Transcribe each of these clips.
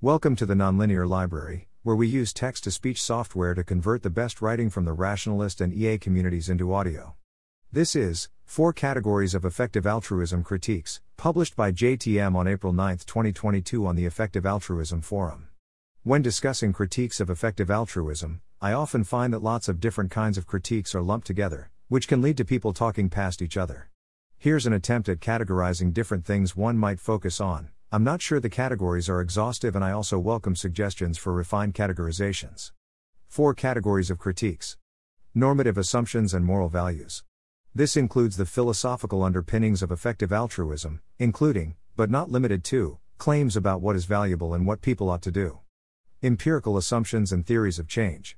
Welcome to the Nonlinear Library, where we use text to speech software to convert the best writing from the rationalist and EA communities into audio. This is Four Categories of Effective Altruism Critiques, published by JTM on April 9, 2022, on the Effective Altruism Forum. When discussing critiques of effective altruism, I often find that lots of different kinds of critiques are lumped together, which can lead to people talking past each other. Here's an attempt at categorizing different things one might focus on. I'm not sure the categories are exhaustive, and I also welcome suggestions for refined categorizations. Four categories of critiques normative assumptions and moral values. This includes the philosophical underpinnings of effective altruism, including, but not limited to, claims about what is valuable and what people ought to do. Empirical assumptions and theories of change.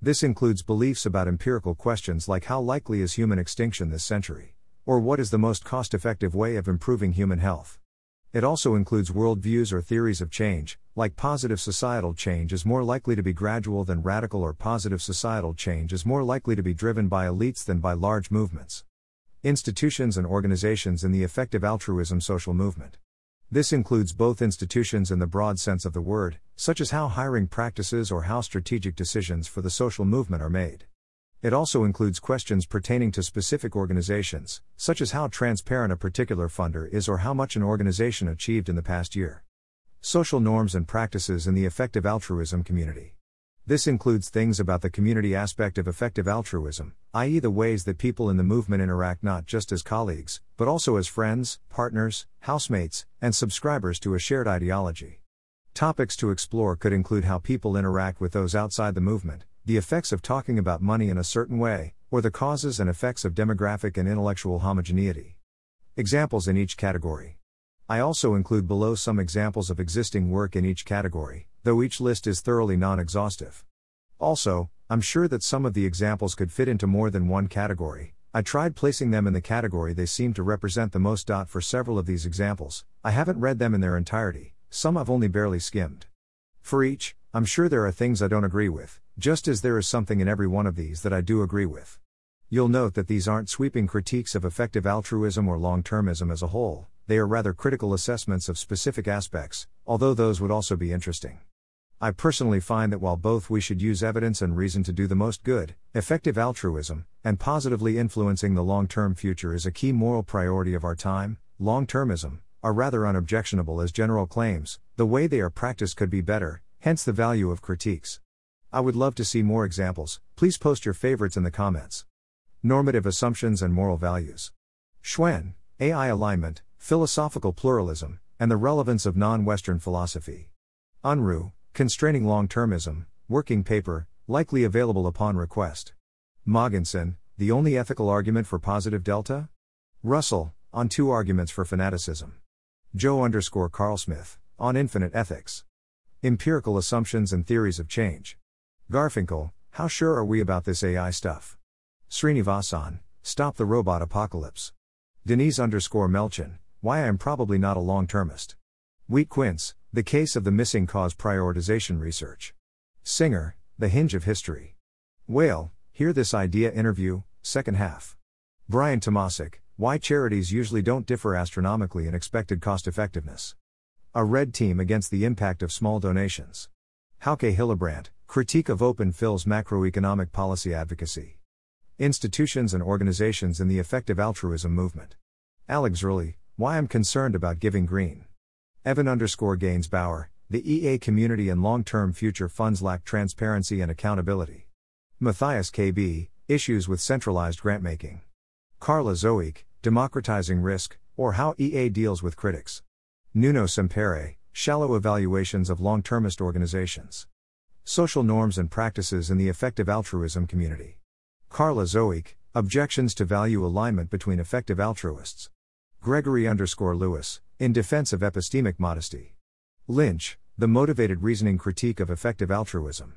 This includes beliefs about empirical questions like how likely is human extinction this century? Or what is the most cost effective way of improving human health? It also includes worldviews or theories of change, like positive societal change is more likely to be gradual than radical, or positive societal change is more likely to be driven by elites than by large movements. Institutions and organizations in the effective altruism social movement. This includes both institutions in the broad sense of the word, such as how hiring practices or how strategic decisions for the social movement are made. It also includes questions pertaining to specific organizations, such as how transparent a particular funder is or how much an organization achieved in the past year. Social norms and practices in the effective altruism community. This includes things about the community aspect of effective altruism, i.e., the ways that people in the movement interact not just as colleagues, but also as friends, partners, housemates, and subscribers to a shared ideology. Topics to explore could include how people interact with those outside the movement, the effects of talking about money in a certain way, or the causes and effects of demographic and intellectual homogeneity. Examples in each category. I also include below some examples of existing work in each category, though each list is thoroughly non exhaustive. Also, I'm sure that some of the examples could fit into more than one category. I tried placing them in the category they seem to represent the most. For several of these examples, I haven't read them in their entirety, some I've only barely skimmed. For each, I'm sure there are things I don't agree with, just as there is something in every one of these that I do agree with. You'll note that these aren't sweeping critiques of effective altruism or long termism as a whole, they are rather critical assessments of specific aspects, although those would also be interesting. I personally find that while both we should use evidence and reason to do the most good, effective altruism, and positively influencing the long term future is a key moral priority of our time, long termism, are rather unobjectionable as general claims, the way they are practiced could be better, hence the value of critiques. I would love to see more examples, please post your favorites in the comments. Normative assumptions and moral values. Xuan, AI alignment, philosophical pluralism, and the relevance of non Western philosophy. Unruh, Constraining Long Termism, working paper, likely available upon request. Mogensen, The Only Ethical Argument for Positive Delta? Russell, On Two Arguments for Fanaticism. Joe underscore Carlsmith, On Infinite Ethics. Empirical Assumptions and Theories of Change. Garfinkel, How Sure Are We About This AI Stuff? Srinivasan, Stop the Robot Apocalypse. Denise underscore Melchin, why I am probably not a long termist. weeatquince, The Case of the Missing Cause Prioritization Research. Singer, The Hinge of History. Weyl, Hear This Idea Interview, Second Half. Brian Tomasik, Why Charities Usually Don't Differ Astronomically in Expected Cost Effectiveness. A Red Team Against the Impact of Small Donations. Hauke Hillebrandt, Critique of Open Phil's Macroeconomic Policy Advocacy. Institutions and Organizations in the Effective Altruism Movement. Alex Zerly, why I'm concerned about giving green. Evan underscore Gaensbauer, the EA community and long term future funds lack transparency and accountability. Matthias KB, issues with centralized grantmaking. Carla Zoe C, democratizing risk, or how EA deals with critics. Nuno Sempere, shallow evaluations of long termist organizations. Social norms and practices in the effective altruism community. Carla Zoe C, objections to value alignment between effective altruists. Gregory underscore Lewis, in defense of epistemic modesty. Linch, the motivated reasoning critique of effective altruism.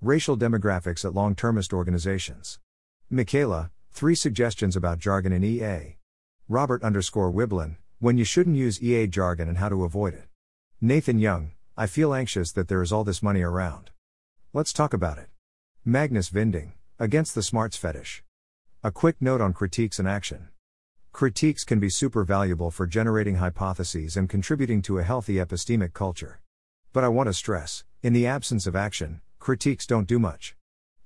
Racial demographics at long termist organizations. MichaelA, three suggestions about jargon in EA. Robert underscore Wiblin, when you shouldn't use EA jargon and how to avoid it. Nathan Young, I feel anxious that there is all this money around. Let's talk about it. Magnus Vinding, against the smarts fetish. A quick note on critiques and action. Critiques can be super valuable for generating hypotheses and contributing to a healthy epistemic culture. But I want to stress in the absence of action, critiques don't do much.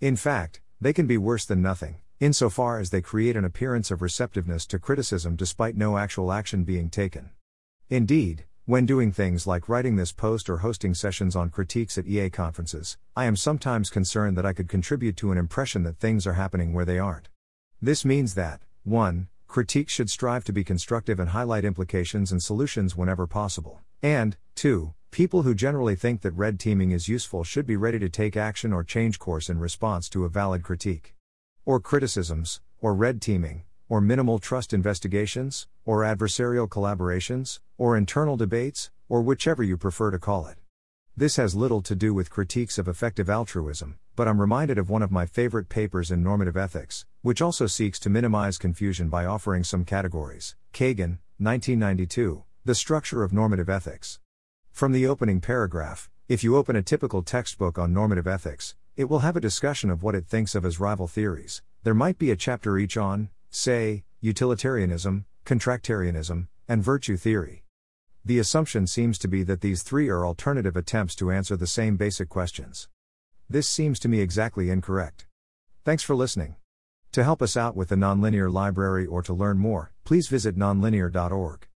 In fact, they can be worse than nothing, insofar as they create an appearance of receptiveness to criticism despite no actual action being taken. Indeed, when doing things like writing this post or hosting sessions on critiques at EA conferences, I am sometimes concerned that I could contribute to an impression that things are happening where they aren't. This means that, 1. Critiques should strive to be constructive and highlight implications and solutions whenever possible. And, 2. People who generally think that red teaming is useful should be ready to take action or change course in response to a valid critique. Or criticisms, or red teaming, or minimal trust investigations, or adversarial collaborations, or internal debates, or whichever you prefer to call it. This has little to do with critiques of effective altruism, but I'm reminded of one of my favorite papers in normative ethics, which also seeks to minimize confusion by offering some categories. Kagan, 1992, The Structure of Normative Ethics. From the opening paragraph, if you open a typical textbook on normative ethics, it will have a discussion of what it thinks of as rival theories. There might be a chapter each on, say, utilitarianism, contractarianism, and virtue theory. The assumption seems to be that these three are alternative attempts to answer the same basic questions. This seems to me exactly incorrect. Thanks for listening. To help us out with the Nonlinear Library or to learn more, please visit nonlinear.org.